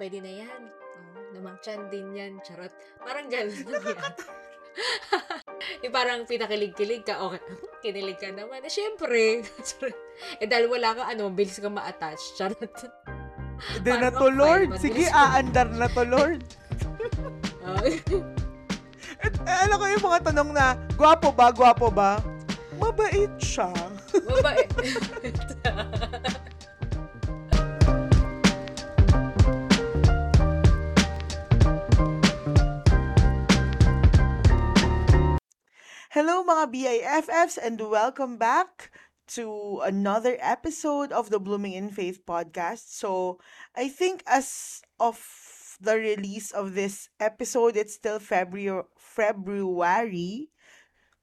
pwede na yan. Oh, namangchan din yan. Charot. Parang gano'n lang yan. yung parang pinakilig-kilig ka, okay, kinilig ka naman. Eh, syempre. eh, dahil wala ka, ano, bilis ka ma-attach. Charot. Hindi na to, Lord. Sige, aandar na to, Lord. At, eh, alam ko yung mga tanong na, gwapo ba, gwapo ba? Mabait siya. Mabait. Hello mga BIFFs and welcome back to another episode of the Blooming in Faith podcast. So, I think as of the release of this episode, it's still February February.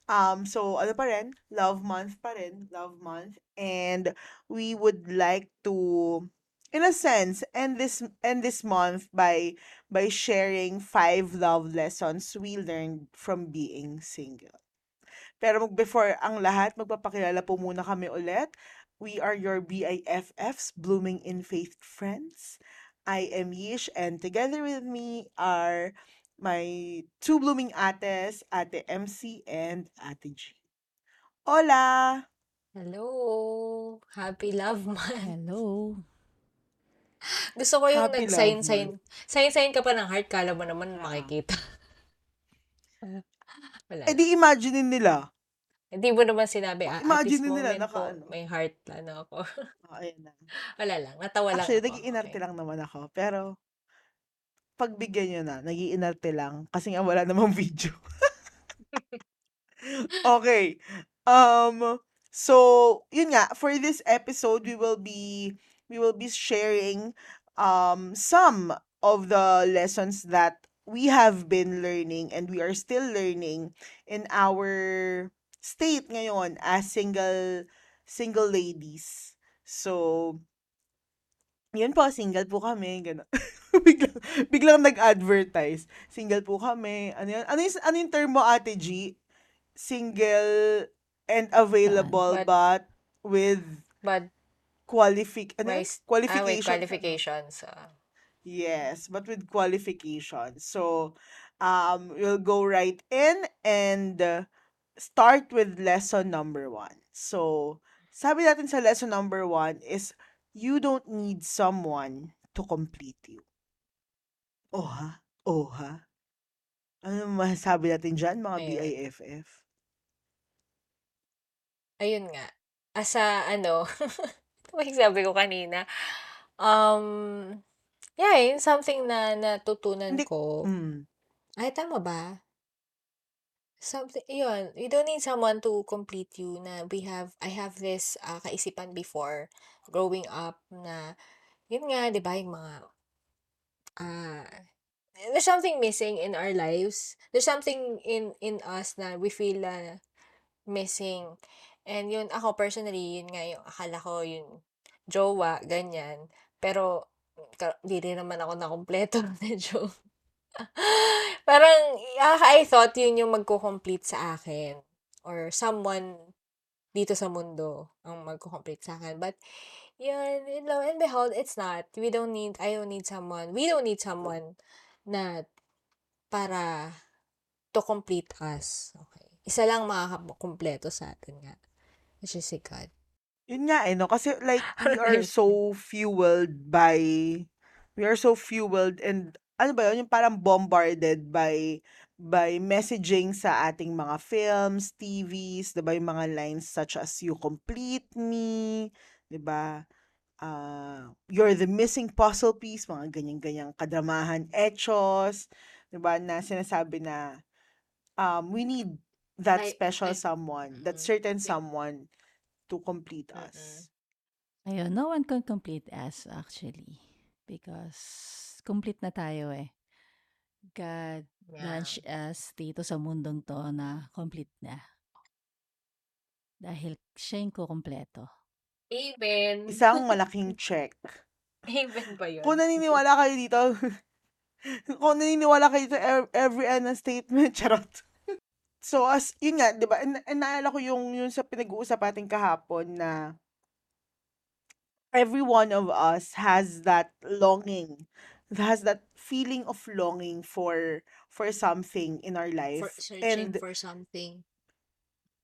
Um so ano pa rin, love month pa rin, love month and we would like to in a sense end this end this month by by sharing five love lessons we learned from being single. Pero before ang lahat, magpapakilala po muna kami ulit. We are your BIFFs, Blooming in Faith friends. I am Yish and together with me are my two blooming ates, Ate MC and Ate G. Hola! Hello! Happy Love Month! Hello! Gusto ko yung Happy nag-sign, Love sign, sign, sign ka pa ng heart, kala mo naman Yeah. makikita. Wala Eh di imagine nila. Hindi mo naman sinabi, ah, at this Imagine nila, moment naka po, ano. may heart, ano ako. Oh, ayan na. Wala lang, natawa lang Actually, ako. nag-iinarte Okay. lang naman ako. Pero, pagbigyan nyo na, nag-iinarte lang. Kasi nga wala namang video. okay. Um, so, yun nga, for this episode, we will be, we will be sharing um, some of the lessons that we have been learning and we are still learning in our state ngayon as single single ladies. So, yun po, single po kami, gano'n. biglang, biglang nag-advertise. Single po kami. Ano yun? Ano yung, ano yung term mo, Ate G? Single and available But- but, with But, qualific ano may, yun? s- ah, qualification. qualifications. ah. Yes, but with qualification. So, um, we'll go right in and uh, start with lesson number one. So, sabi natin sa lesson number one is, you don't need someone to complete you. Oh ha? Oh ha? Ano masasabi natin dyan, mga Ayun. BIFF? Ayun nga. Asa, ano, sabi ko kanina, um, yeah, yun something na natutunan Hindi, ko. mm, Ay, tama ba? Something, yun, you don't need someone to complete you na we have, I have this ah, kaisipan before growing up na, yun nga, di ba, yung mga, ah, there's something missing in our lives. There's something in in us na we feel na missing. And yun, ako personally, yun nga yung akala ko yung jowa, ganyan. Pero, ka- di rin naman ako nakompleto medyo. Parang, ah, I thought yun yung magko-complete sa akin. Or someone dito sa mundo ang magko-complete sa akin. But, yun, yun lo and behold, it's not. We don't need, I don't need someone, we don't need someone na para to complete us. Okay. Isa lang makakakumpleto sa atin nga. Which is si God. Yun nga eh, no? Kasi like, we are so fueled by, we are so fueled and, ano ba yun, yung parang bombarded by, by messaging sa ating mga films, TVs, diba, yung mga lines such as, you complete me, diba, uh, you're the missing puzzle piece, mga ganyan-ganyang kadramahan, echos, diba, na sinasabi na, um, we need that Like- special like- someone, that Mm. certain someone to complete us. Ayun, no one can complete us actually. Because complete na tayo eh. God Yeah. launched us dito sa mundong to na complete na. Dahil siya yung kukumpleto. Amen. Isang malaking check. Amen ba yun? Kung naniniwala kayo dito, kung naniniwala kayo sa ev- every end statement, charot. So, as, yun nga, di ba, and, and naalala ko yung, yung sa pinag-uusap natin kahapon na every one of us has that longing has that feeling of longing for for something in our For life searching and for something.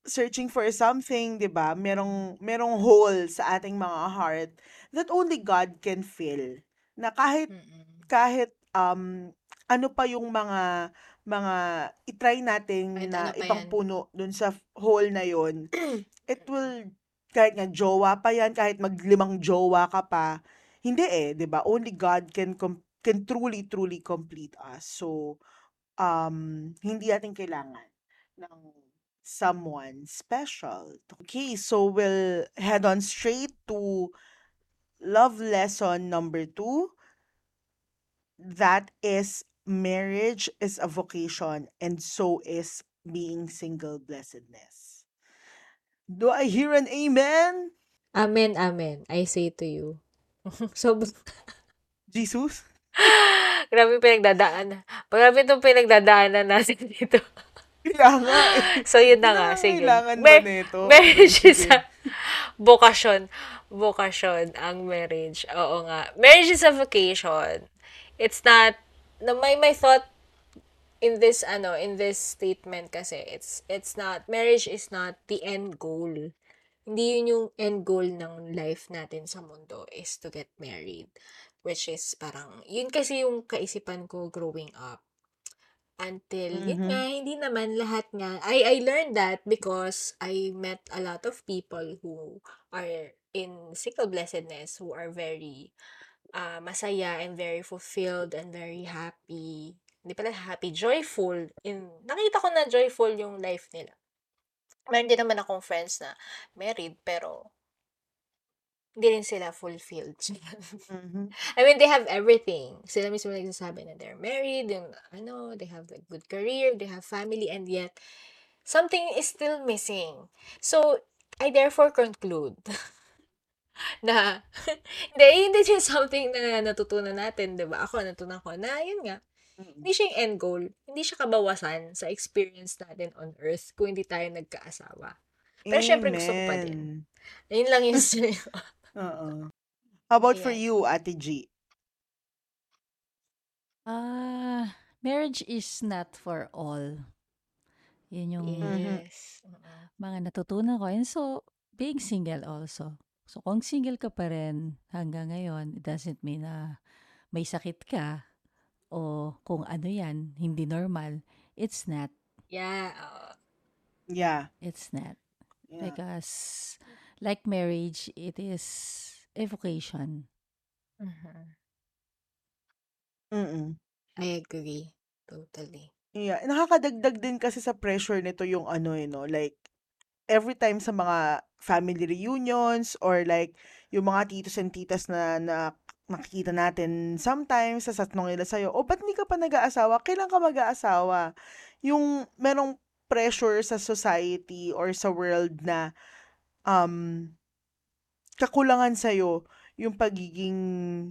searching for something, 'di ba? Merong merong hole sa ating mga heart that only God can fill. Na kahit Mm. kahit um ano pa yung mga mga i-try natin Kahit na ano pa yan. ipangpuno dun sa hole na yon, it will kahit nga jowa pa yan, kahit maglimang jowa ka pa, hindi eh, 'di ba? Only God can com- can truly truly complete us. So um hindi natin kailangan ng someone special. Okay, so we'll head on straight to love lesson number two. That is marriage is a vocation and so is being single blessedness. Do I hear an amen? Amen, amen. I say to you. so, Jesus? grabe yung pinagdadaanan. Grabe itong pinagdadaanan natin dito. Kaya nga eh. So, yun na nga. Sige. Kailangan ba Mar- nito? marriage is a vocation. Vocation ang marriage. Oo nga. Marriage is a vocation. It's not, na my, my thought in this, ano, in this statement kasi, it's, it's not, marriage is not the end goal. Hindi yun yung end goal ng life natin sa mundo is to get married. Which is parang, yun kasi yung kaisipan ko growing up. Until, yun Mhm. nga, hindi naman lahat nga. I, I learned that because I met a lot of people who are in single blessedness, who are very uh, masaya and very fulfilled and very happy. Hindi pala happy, joyful. In, nakita ko na joyful yung life nila. Meron din naman akong friends na married, pero hindi rin sila fulfilled. Mhm. I mean, they have everything. Sila mismo nagsasabi na they're married, yung, ano, they have a good career, they have family, and yet, something is still missing. So, I therefore conclude na, hindi, hindi siya something na natutunan natin, di ba? Ako, natutunan ko na, yun nga, hindi siya yung end goal. Hindi siya kabawasan sa experience natin on earth kung hindi tayo nagkaasawa. Pero syempre, gusto ko pa din. Amen. Ayun lang yung sa'yo. Oo. How about for Ayan. you, Ate G? Ah, marriage is not for all. Yun yung. Yes. Mga natutunan ko. And so, being single also. So, kung single ka pa rin hanggang ngayon, it doesn't mean na may sakit ka o kung ano yan, hindi normal. It's not. Yeah. Yeah. It's not. Yeah. Because like marriage, it is a vocation. Mhm. Mm-mm. I agree. Totally. Yeah, nakakadagdag din kasi sa pressure nito yung ano eh, no? Like, every time sa mga family reunions or like, yung mga titos and titas na, na nakikita natin sometimes, sasatanong nila sa'yo, oh, ba't hindi ka pa nag-aasawa? Kailan ka mag-aasawa? Yung merong pressure sa society or sa world na um, kakulangan sa'yo yung pagiging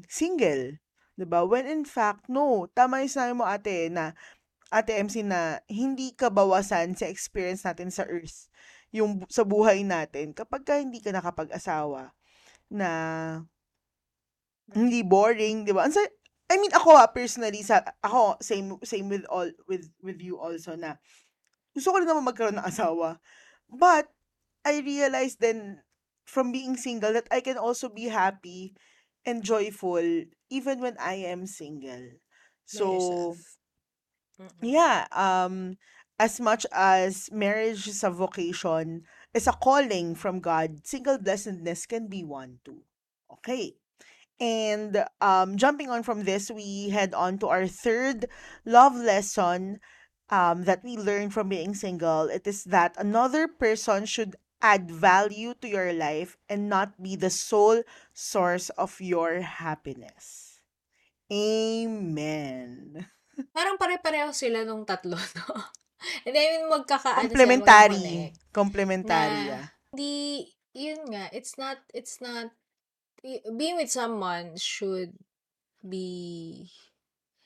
single. 'di ba? When in fact, no. Tama yung sinabi mo ate na Ate MC na hindi ka bawasan sa experience natin sa earth, yung sa buhay natin kapag ka hindi ka nakapag-asawa na hindi boring, 'di ba? I mean ako ah, personally sa ako same same with all with with you also na gusto ko rin naman magkaroon ng asawa. But I realized then from being single that I can also be happy and joyful even when I am single. So yeah, um, as much as marriage is a vocation, is a calling from God, single blessedness can be one too. Okay. And um, jumping on from this, we head on to our third love lesson um, that we learn from being single. It is that another person should add value to your life and not be the sole source of your happiness. Amen. Parang pare-pareho sila nung tatlo, no? And I mean, magkakaano sila, Complementary. magkoconnect. Complementary. Na, di, yun nga, it's not, it's not, being with someone should be,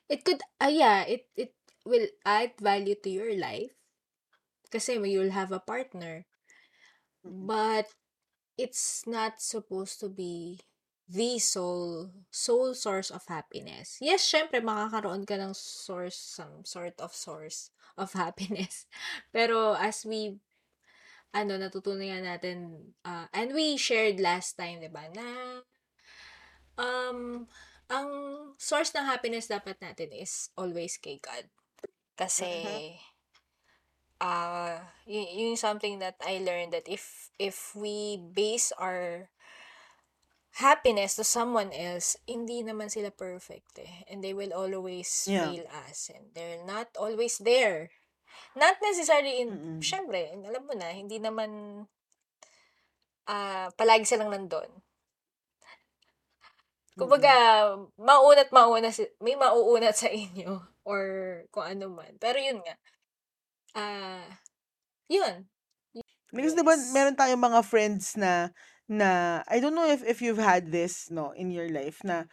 it could, ah yeah, it, it will add value to your life. Kasi you'll have a partner. Mm-mm. But, it's not supposed to be the soul soul source of happiness. Yes, syempre makakaroon ka ng source, some sort of source of happiness. Pero as we ano, natutunan natin, uh, and we shared last time, di ba, na um, ang source ng happiness dapat natin is always kay God. Kasi, uh, y- yung something that I learned that if if we base our happiness to someone else, hindi naman sila perfect eh. And they will always Yeah. fail us. And they're not always there. Not necessarily in, Mm-mm. syempre, alam mo na, hindi naman ah palagi silang nandun. Kumbaga, mauunat mauna may mauunat sa inyo or kung ano man. Pero yun nga. Ah, yun. Because 'di ba Yes. meron tayong mga friends na na I don't know if if you've had this no in your life na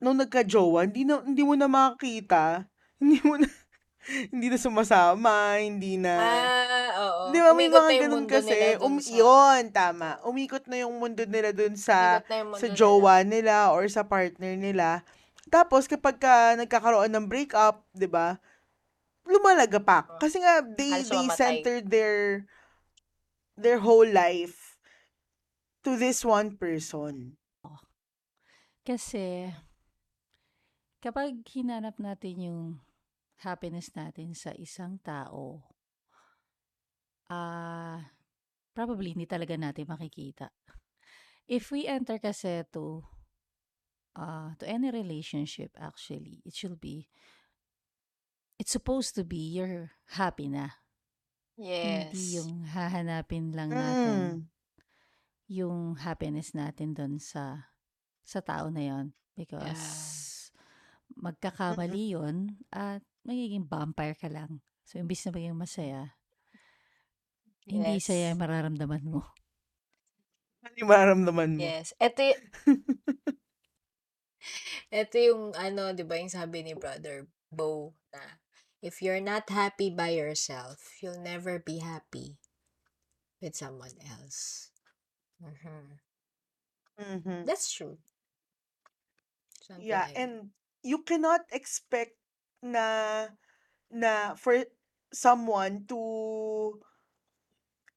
nung nagka-jowa hindi na hindi mo na makakita, hindi mo na hindi na sumasama, hindi na Ah, oo. 'Di ba may Umikot mga na yung ganun mundo nila kasi, dun um, sa, yun, tama. Umikot na yung mundo nila dun sa umikot na yung sa nila. jowa nila or sa partner nila. Tapos kapag ka nagkakaroon ng breakup, 'di ba? Lumalagapak. Kasi nga they Halos they mamatay. centered their their whole life to this one person. Kasi, kapag hinanap natin yung happiness natin sa isang tao, ah, probably hindi talaga natin makikita. If we enter kasi to, ah, to any relationship actually, it should be, it's supposed to be your happy na. Hindi Yes. yung hahanapin lang natin Mm. Yung happiness natin doon sa sa tao na yon because Yeah. magkakamali yun at magiging vampire ka lang. So, imbis na maging masaya, hindi saya Yes. yung mararamdaman mo. Ano yung mararamdaman mo? Yes. Ito, y- ito yung ano, 'di ba, yung sabi ni Brother Bo na if you're not happy by yourself, you'll never be happy with someone else. Mhm. Mhm. That's true. Something Yeah, like and you cannot expect na na for someone to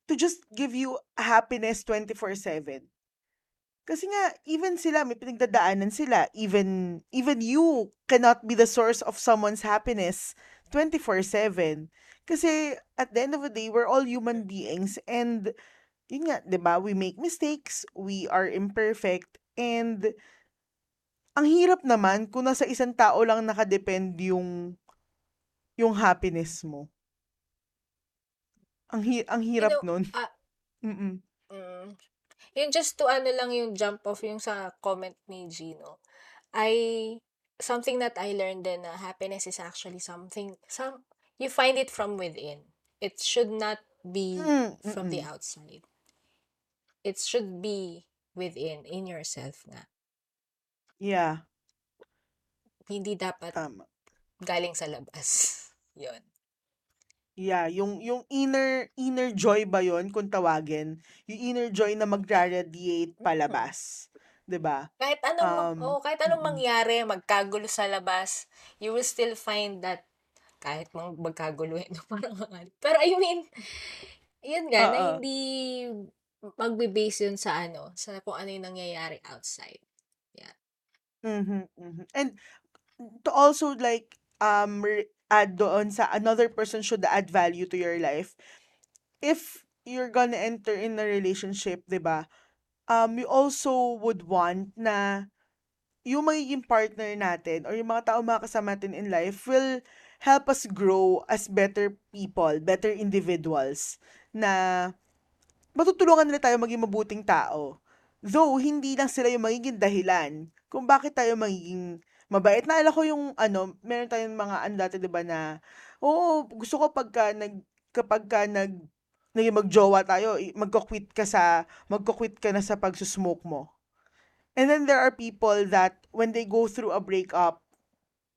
to just give you happiness 24/7. Kasi nga even sila may pinagdadaanan sila. Even even you cannot be the source of someone's happiness 24/7. Kasi at the end of the day, we're all human beings and yun nga, 'di ba? We make mistakes, we are imperfect and ang hirap naman kung nasa isang tao lang nakadepend yung yung happiness mo. Ang hi ang You hirap know, nun. ah, Mm. mm, yun just to ano lang yung jump off yung sa comment ni Gino. I something that I learned then na happiness is actually something some you find it from within. It should not be Mm, from the outside. It should be within in yourself nga. Yeah, Hindi dapat tama. galing sa labas. Yun. Yeah, yung yung inner inner joy ba 'yon kung tawagin? Yung inner joy na magra-radiate palabas, 'di ba? Kahit anong Um, oh, kahit anong mangyari, magkagulo sa labas, you will still find that kahit mang magkagulo eh, no? parang. Pero I mean, yun nga, na Oo. hindi magbe-base yun sa ano, sa kung ano yung nangyayari outside. Yeah. Mhm, mhm. And to also like um add doon sa another person should add value to your life. If you're gonna enter in a relationship, 'di ba? Um you also would want na yung magiging partner natin or yung mga tao makakasama natin in life will help us grow as better people, better individuals na matutulungan nila tayo maging mabuting tao. Though, hindi lang sila yung magiging dahilan kung bakit tayo magiging mabait. Naalala ko yung, ano, meron tayong mga, ano dati, di ba, na, oo, gusto ko pagka, nag, kapag ka nag, naging magjowa tayo, magko-quit ka sa, magko-quit ka na sa pagsusmoke mo. And then there are people that, when they go through a breakup,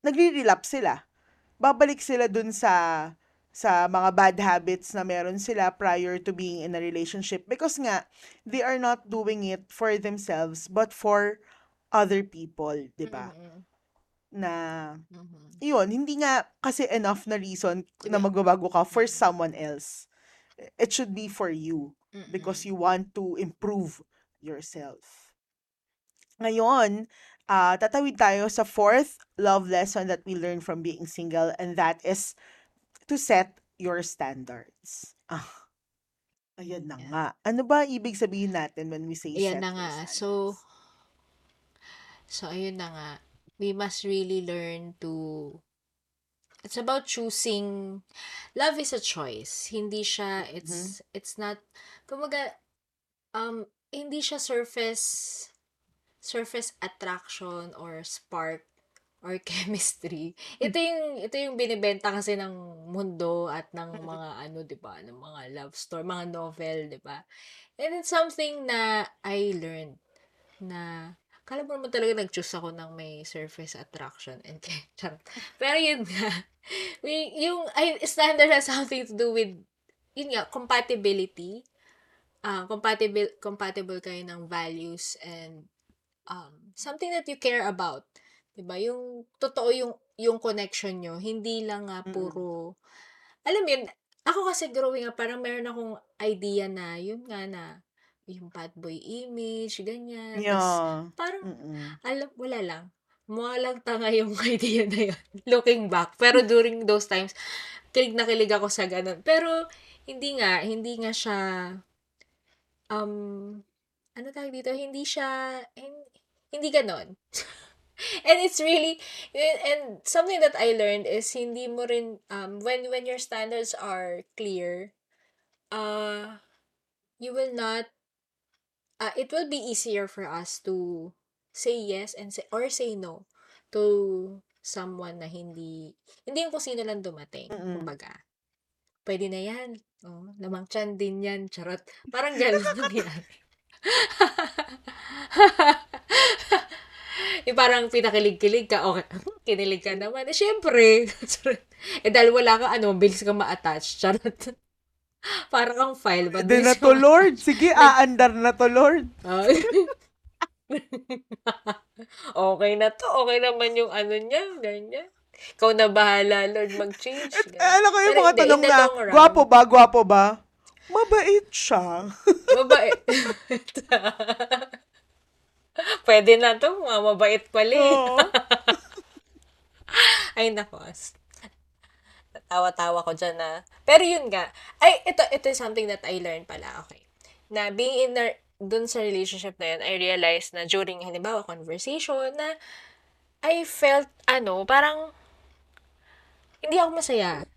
nagre-relapse sila. Babalik sila dun sa, sa mga bad habits na meron sila prior to being in a relationship because nga they are not doing it for themselves but for other people, 'di ba? Mm. Na Mhm. yun, hindi nga kasi enough na reason na magbabago ka for someone else. It should be for you because Mm. you want to improve yourself. Ngayon, ah tatawid tayo sa fourth love lesson that we learn from being single and that is to set your standards. Ah, ayan na nga. Ano ba ibig sabihin natin when we say Ayan set na your nga. standards? So, so ayun na nga. We must really learn to it's about choosing love is a choice. Hindi siya it's it's not kumbaga um hindi siya surface surface attraction or spark or chemistry. Ito yung ito yung binebenta kasi ng mundo at ng mga ano, 'di ba, ng mga love story, mga novel, 'di ba? And it's something na I learned na akala mo naman talaga nag-choose ako ng may surface attraction and charot. Pero yun nga, we, yung I, standard has something to do with yun nga, compatibility. Ah, compatible compatible kayo ng values and um something that you care about. 'Di ba? Yung totoo yung yung connection nyo, hindi lang nga Mm. puro alam mo yun, ako kasi growing up, parang meron akong idea na yun nga na yung bad boy image, ganyan. Yeah. parang Mm. alam wala lang. Mukha lang tanga yung idea na yun, looking back. Pero during those times, kilig na kilig ako sa ganun. Pero hindi nga, hindi nga siya um ano tawag dito? Hindi siya hin- hindi ganon. And it's really and something that I learned is hindi mo rin um when when your standards are clear, uh you will not uh, it will be easier for us to say yes and say or say no to someone na hindi hindi yung kung sino lang dumating, Mm. kumbaga. Pwede na yan. Oh, lamang tiyan din yan. Charot. Parang ganun nangyari. yung parang pinakilig-kilig ka, okay, kinilig ka naman. Eh, syempre. Eh, dahil wala ka, ano, bilis ka ma-attach. Charot. parang kang file. Ba't Pwede na to, Lord. Sige, aandar na to, Lord. Okay na to. Okay naman yung ano niya. Ganyan. Ikaw na bahala, Lord, mag-change. Eh, Ganyan. alam ko yung mga hindi, tanong na, gwapo ba, gwapo ba? Mabait siya. Mabait. Pwede na to. Mga mabait pala eh. Oo. Ay, nakos. Tawa-tawa ko dyan na. Pero yun nga. Ay, ito, ito is something that I learned pala. Okay. Na being in a, dun sa relationship na yun, I realized na during, halimbawa, conversation, na I felt, ano, parang, hindi ako masaya.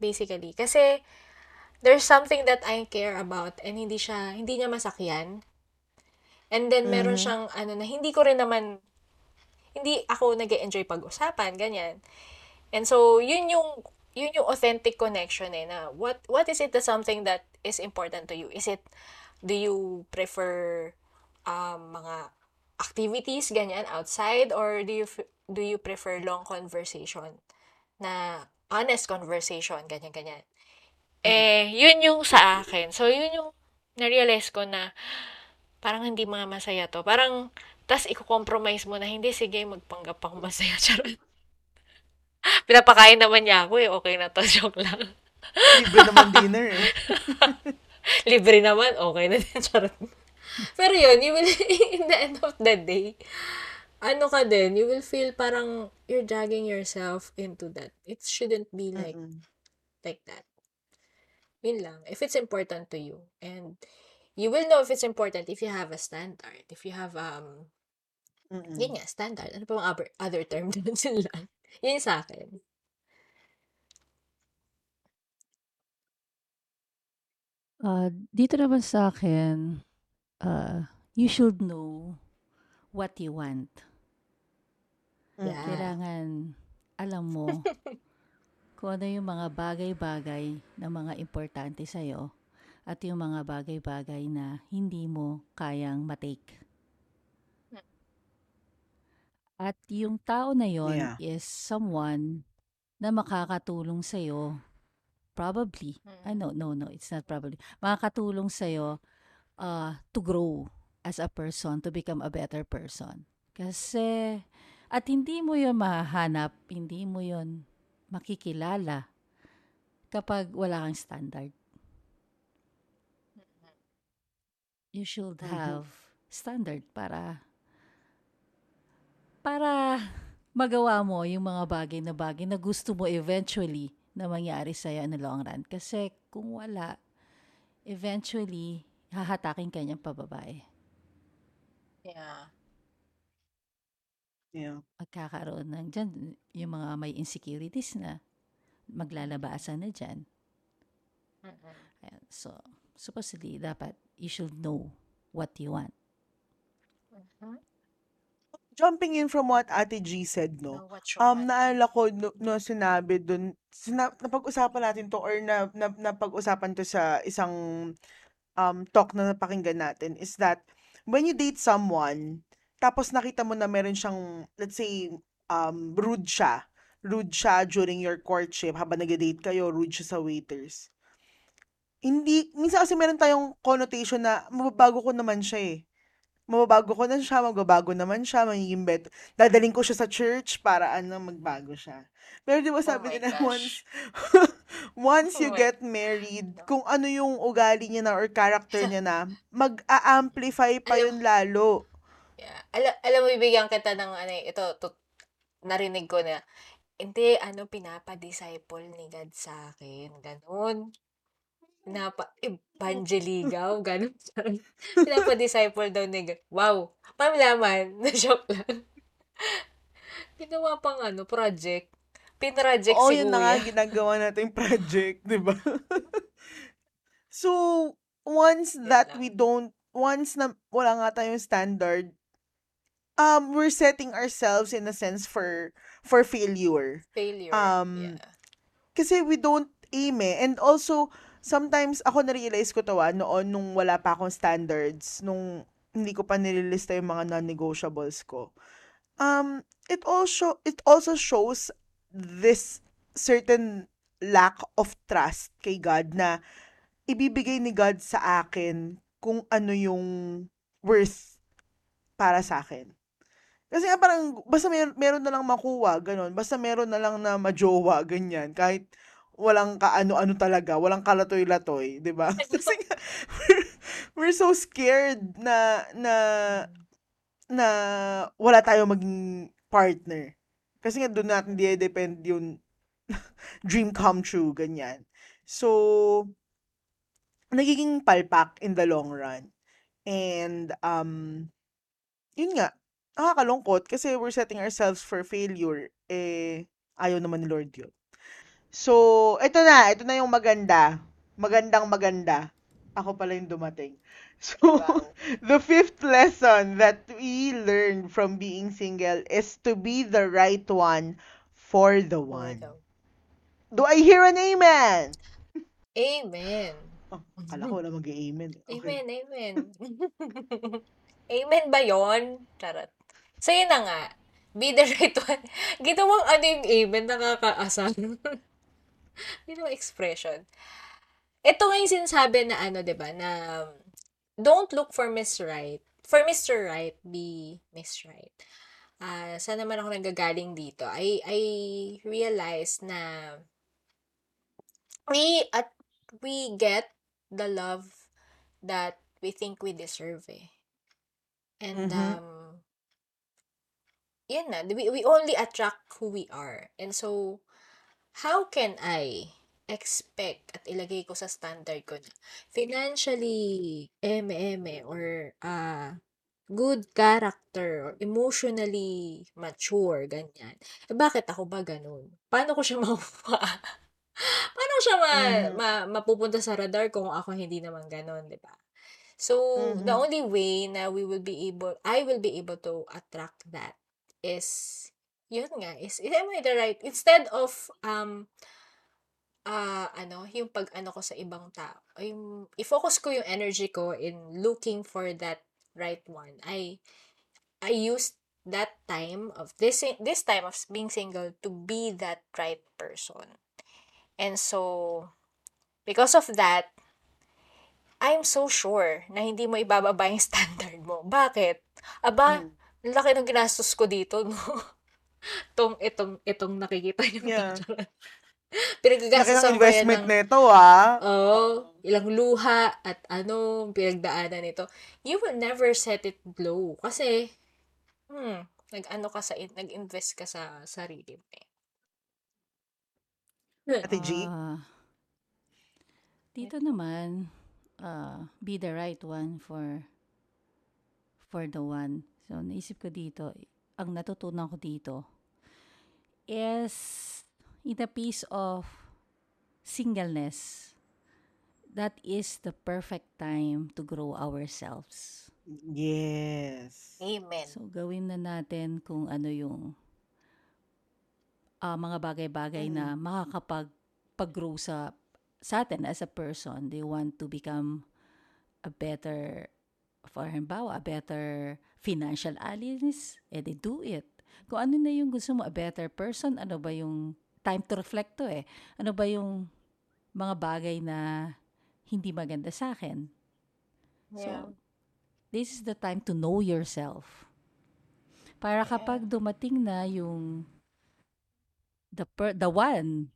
Basically. Kasi, there's something that I care about and hindi siya, hindi niya masakyan. And then, meron Mhm. siyang, ano, na hindi ko rin naman, hindi ako nag enjoy pag-usapan, ganyan. And so, yun yung, yun yung authentic connection eh, na what, what is it that something that is important to you? Is it, do you prefer, um, mga activities, ganyan, outside, or do you, do you prefer long conversation? Na, honest conversation, ganyan, ganyan. Eh, yun yung sa akin. So, yun yung na-realize ko na parang hindi mga masaya to. Parang, tas i-compromise mo na, hindi, sige, magpanggap ako masaya. Charot. Pinapakain naman niya ako eh. Okay na to, joke lang. Libre naman dinner eh. Libre naman, okay na din. Charot. Pero yun, you will, in the end of the day, ano ka din, you will feel parang you're dragging yourself into that. It shouldn't be like, Mm-mm. like that. Yun lang. If it's important to you. And you will know if it's important if you have a standard. If you have, um, Mm-mm. yun nga, standard. Ano pa mga other, other term din sila? Yun sa akin. Ah, dito naman sa akin, ah, you should know what you want. Yeah. Kailangan alam mo kung ano yung mga bagay-bagay na mga importante sa'yo at yung mga bagay-bagay na hindi mo kayang matake. At yung tao na yon Yeah. is someone na makakatulong sa'yo probably. Ah, no, no, no, it's not probably. Makakatulong sa'yo uh, to grow as a person, to become a better person. Kasi, at hindi mo yun mahahanap, hindi mo yun makikilala kapag wala kang standard. You should Mhm. have standard para para magawa mo yung mga bagay na bagay na gusto mo eventually na mangyari sa'yo in the long run. Kasi kung wala, eventually, hahatakin ka niyang pababae. Yeah. Yeah. Magkakaroon ng dyan, yung mga may insecurities na, maglalabasan na dyan. Mm-mm. Ayan. So, supposedly, dapat you should know what you want. Mhm. Jumping in from what Ate G said, no? Um, naalala ko no, no sinabi dun, sina, napag-usapan natin to or na, na, napag-usapan to sa isang um, talk na napakinggan natin is that when you date someone, tapos nakita mo na meron siyang, let's say, um, rude siya. Rude siya during your courtship, habang nag-date kayo, rude siya sa waiters. Hindi, minsan kasi meron tayong connotation na mababago ko naman siya eh. Mababago ko na siya, magbabago naman siya, magiging better. Dadaling ko siya sa church para ano, magbago siya. Pero di ba Oh sabi my nila once, once Oh you get married, kung ano yung ugali niya na or character niya na, mag-a-amplify pa Alam, yun lalo. yeah. Alam, alam mo, bibigyan kita ng ano, eh, ito, to, narinig ko na, hindi, ano, pinapa-disciple ni God sa akin. Ganun. Pinapa, evangelligaw, ganun. Pinapa-disciple daw ni God. Wow. Pamlaman. Na-shock lang. Ginawa pang ano, project. Pinroject Oo, si yun na nga, Kuya. ginagawa natin project, di ba? so, once Yun that lang. we don't, once na wala nga tayong standard, um, we're setting ourselves in a sense for, for failure. Failure. Um, Yeah. kasi we don't aim eh. And also, sometimes ako na-realize ko to ah, noon nung wala pa akong standards, nung hindi ko pa nililista yung mga non-negotiables ko. Um, it also, it also shows this certain lack of trust kay God na ibibigay ni God sa akin kung ano yung worth para sa akin. Kasi nga parang, basta mer- meron na lang makuha, ganun. Basta meron na lang na majowa, ganyan. Kahit walang kaano-ano talaga, walang kalatoy-latoy, di ba? Kasi nga, we're, we're so scared na, na, na wala tayo maging partner. Kasi nga doon natin depend yung dream come true, ganyan. So, nagiging palpak in the long run. And, um, yun nga, nakakalungkot kasi we're setting ourselves for failure. Eh, ayaw naman ni Lord yun. So, ito na. Ito na yung maganda. Magandang maganda. Ako pala yung dumating. So, Wow. the fifth lesson that we learned from being single is to be the right one for the one. Do I hear an amen? Amen. Oh, akala ko wala mag-amen. Okay. Amen, amen. amen ba yon? Charot. So, yun na nga. Be the right one. Ginawang ano yung amen, Ginawang expression. Ito nga yung sinasabi na ano, di ba, na don't look for Miss Right. For Mr. Right, be Miss Right. Ah, saan naman ako nagagaling dito? I, I realize na we at we get the love that we think we deserve eh. And Mhm. um yun na, we, we only attract who we are. And so how can I expect at ilagay ko sa standard ko na financially eme-eme or ah good character or emotionally mature, ganyan. Eh, bakit ako ba ganun? Paano ko siya makuha? Paano ko siya ma, Mhm. ma, mapupunta sa radar kung ako hindi naman ganun, di ba? So, the Mhm. only way na we will be able, I will be able to attract that is, yun nga, is, am I the right, instead of, um, ah, ano, yung pag, ano ko sa ibang tao, yung, i-focus ko yung energy ko in looking for that right one. I, I used that time of this, this time of being single to be that right person. And so, because of that, I'm so sure na hindi mo ibababa yung standard mo. Bakit? Aba, Mm. laki ng ginastos ko dito, no? Itong, itong, itong nakikita niyo. Yeah. Ng ko yan investment ng, nito, ah. oh, ilang luha at ano, pinagdaanan nito. You will never set it low. Kasi, hmm, nag-ano ka sa, nag-invest ka sa sarili mo eh. Ate G? Ah, dito naman, ah, be the right one for for the one. So, naisip ko dito, ang natutunan ko dito is in the piece of singleness, that is the perfect time to grow ourselves. Yes. Amen. So, gawin na natin kung ano yung ah, mga bagay-bagay na makakapag-grow sa, sa atin as a person. They want to become a better, for halimbawa, a better financial allies, eh they do it. Kung ano na yung gusto mo, a better person, ano ba yung time to reflect to eh. Ano ba yung mga bagay na hindi maganda sa akin. Yeah. So, this is the time to know yourself. Para kapag dumating na yung the per, the one,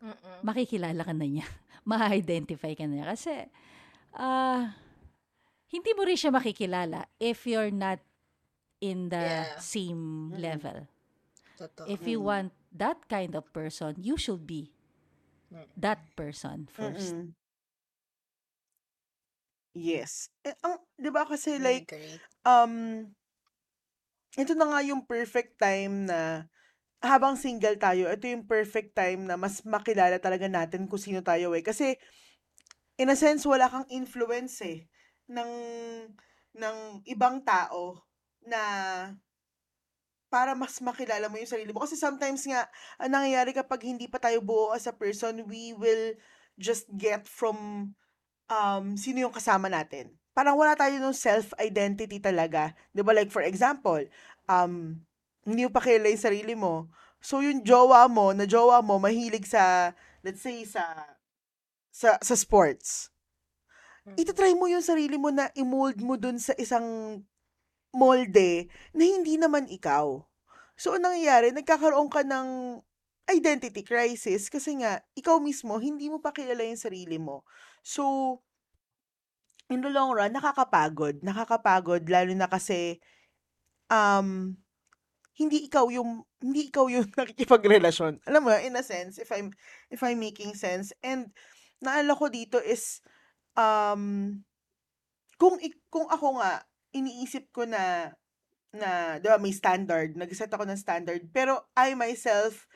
Mm-mm. makikilala ka na niya. Ma-identify ka na niya. Kasi, ah, hindi mo rin siya makikilala if you're not in the Yeah. same Mm-mm. level. Totoo. If you want that kind of person, you should be that person first. Mm-mm. Yes. Eh, ang, di ba kasi like, um, ito na nga yung perfect time na habang single tayo, ito yung perfect time na mas makilala talaga natin kung sino tayo eh. Kasi, in a sense, wala kang influence eh ng, ng ibang tao na para mas makilala mo yung sarili mo. Kasi sometimes nga, ang nangyayari kapag hindi pa tayo buo as a person, we will just get from um, sino yung kasama natin. Parang wala tayo ng self-identity talaga. ba Like, for example, um, hindi mo pa kilala yung sarili mo. So, yung jowa mo, na jowa mo, mahilig sa, let's say, sa, sa, sa sports. Mm. Itatry mo yung sarili mo na i-mold mo dun sa isang molde na hindi naman ikaw. So, ang nangyayari, nagkakaroon ka ng identity crisis kasi nga, ikaw mismo, hindi mo pa kilala yung sarili mo. So, in the long run, nakakapagod. Nakakapagod, lalo na kasi, um, hindi ikaw yung, hindi ikaw yung nakikipagrelasyon. Alam mo, in a sense, if I'm, if I'm making sense. And, naalala ko dito is, um, kung, kung ako nga, iniisip ko na, na, di ba, may standard, nag-set ako ng standard, pero I myself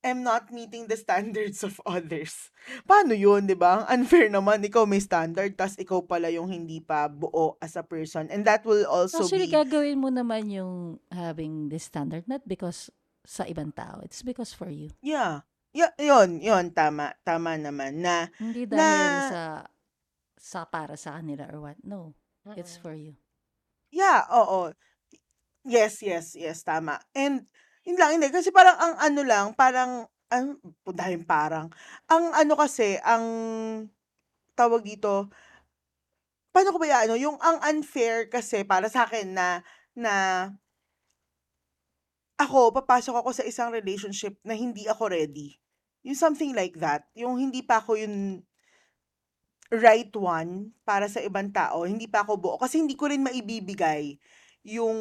am not meeting the standards of others. Paano yun, di ba? Unfair naman, ikaw may standard, tas ikaw pala yung hindi pa buo as a person. And that will also Actually, be, gagawin mo naman yung having this standard, not because sa ibang tao. It's because for you. yeah. Y- yun, yun, tama. Tama naman. Na, Hindi dahil na, sa sa para sa kanila or what. No, it's Mm-mm. for you. yeah, oo. Yes, yes, yes, tama. And, yun lang, hindi. Kasi parang ang ano lang, parang, ang, dahil parang, ang ano kasi, ang, tawag dito, paano ko ba yan, ano, yung ang unfair kasi para sa akin na, na, ako, papasok ako sa isang relationship na hindi ako ready. Yung something like that. Yung hindi pa ako yung right one para sa ibang tao. Hindi pa ako buo. Kasi hindi ko rin maibibigay yung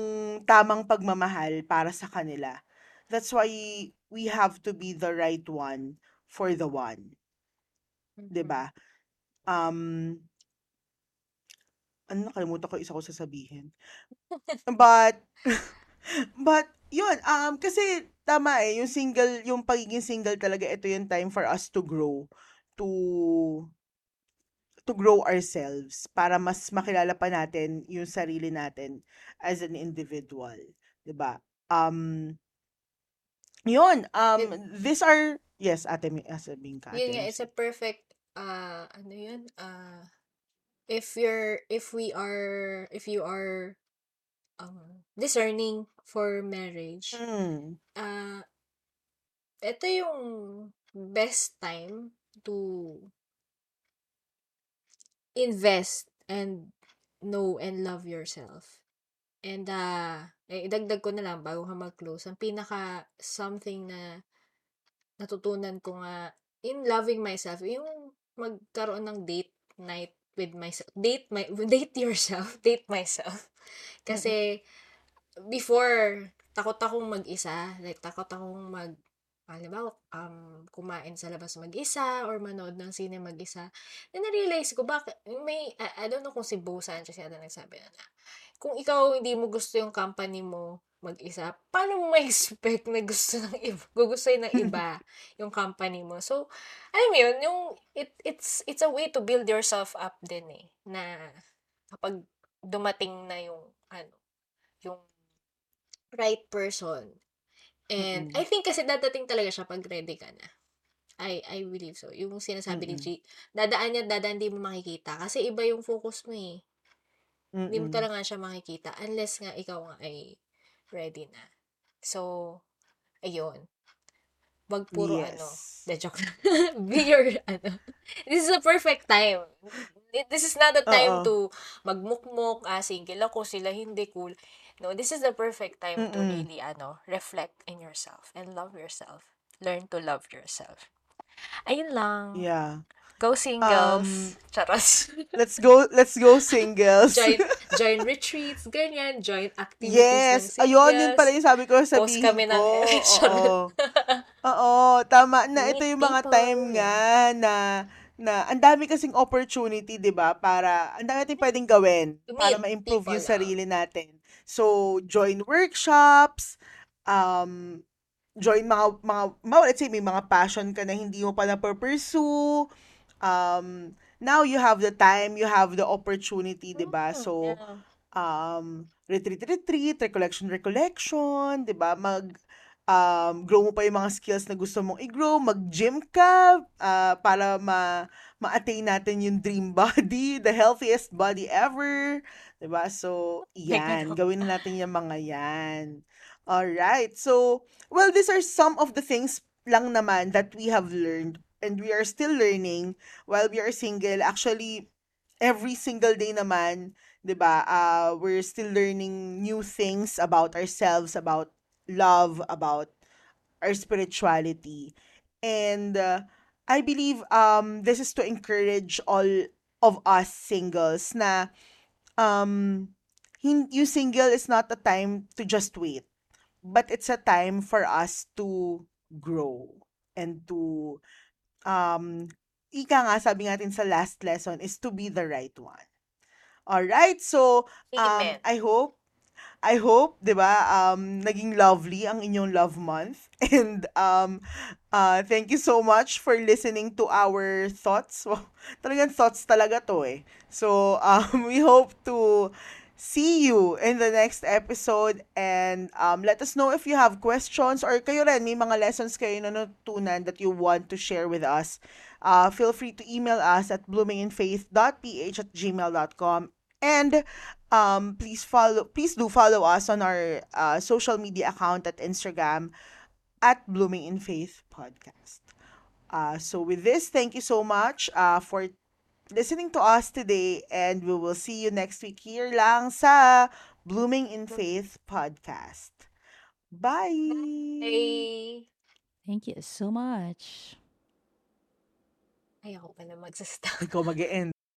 tamang pagmamahal para sa kanila. That's why we have to be the right one for the one. 'Di Mhm. ba? Um, ano nakalimutan ko isa ko sasabihin. But, but, yun, um, kasi, tama eh, yung single, yung pagiging single talaga, ito yung time for us to grow, to, to grow ourselves, para mas makilala pa natin yung sarili natin as an individual. 'di ba? Um, yun, um, It, these are, yes, ate, ah, sabihin ka, yun ate nga, it's a perfect, uh, ano yun, uh, if you're, if we are, if you are, um, discerning for marriage, Mm. uh, ito yung best time to invest and know and love yourself. And uh, eh, idagdag ko na lang bago ka mag-close, ang pinaka something na natutunan ko nga in loving myself, yung magkaroon ng date night with myself. Date my date yourself, date myself. Kasi before takot akong mag-isa, like takot akong mag halimbawa, um, kumain sa labas mag-isa or manood ng sine mag-isa. Then na-realize ko bakit may I, I don't know kung si Bo Sanchez yata nagsabi na, na kung ikaw hindi mo gusto yung company mo mag-isa, paano mo ma-expect na gusto ng iba, gugustuhin ng iba yung company mo? So, alam mo yun, yung, it, it's, it's a way to build yourself up din eh, na kapag dumating na yung, ano, yung right person. And Mm-mm. I think kasi dadating talaga siya pag ready ka na. I I believe so. Yung sinasabi ni Mm-mm. G, dadaan yan, dadaan, hindi mo makikita. Kasi iba yung focus mo eh. Hindi mo talaga siya makikita unless nga ikaw nga ay ready na. So, ayun. Wag puro ano. Yes. The joke. Be your, ano. This is a perfect time. This is not the time Oo. to magmukmuk, ah, single ako, sila hindi cool. No, this is the perfect time to Mm-mm. really, ano, reflect in yourself and love yourself. Learn to love yourself. Ayun lang. Yeah. Go singles. Um, Charas. let's go let's go singles. join, join retreats, ganyan. Join activities Yes, ng ayun, yun pala yung sabi ko Post sabihin kami ng ko. Charot. Oo. Oo, tama na. Ito yung mga people. time nga na na ang dami kasing opportunity, 'di ba? Para ang dami nating pwedeng gawin To para ma-improve yung sarili natin. So, join workshops, um join mga mga, mga let's say may mga passion ka na hindi mo pa na-pursue. Um now you have the time, you have the opportunity, 'di ba? Mm, So, um, retreat, retreat, recollection, recollection, 'di ba? Mag um, grow mo pa yung mga skills na gusto mong i-grow, mag-gym ka ah, para ma ma-attain natin yung dream body, the healthiest body ever, 'di ba? So, yan, gawin na natin yung mga yan. All right. So, well, these are some of the things lang naman that we have learned and we are still learning while we are single. Actually, every single day naman, 'di ba? Uh, we're still learning new things about ourselves, about love, about our spirituality. And uh, I believe um this is to encourage all of us singles na um you single is not a time to just wait, but it's a time for us to grow and to um ika nga sabi natin sa last lesson is to be the right one. All right? So um Amen. I hope I hope, 'di ba, um naging lovely ang inyong love month and um uh thank you so much for listening to our thoughts. Wow, talagang thoughts talaga 'to eh. So um we hope to see you in the next episode and um let us know if you have questions or kayo rin may mga lessons kayo na natutunan that you want to share with us. Uh, feel free to email us at bloominginfaith.ph at gmail.com and um please follow please do follow us on our uh, social media account at Instagram at Blooming in Faith Podcast. Uh, so with this, thank you so much uh, for listening to us today and we will see you next week here lang sa Blooming in Faith Podcast. Bye! Hey. Thank you so much. Ay, ako pala magsastop. Ikaw mag-end.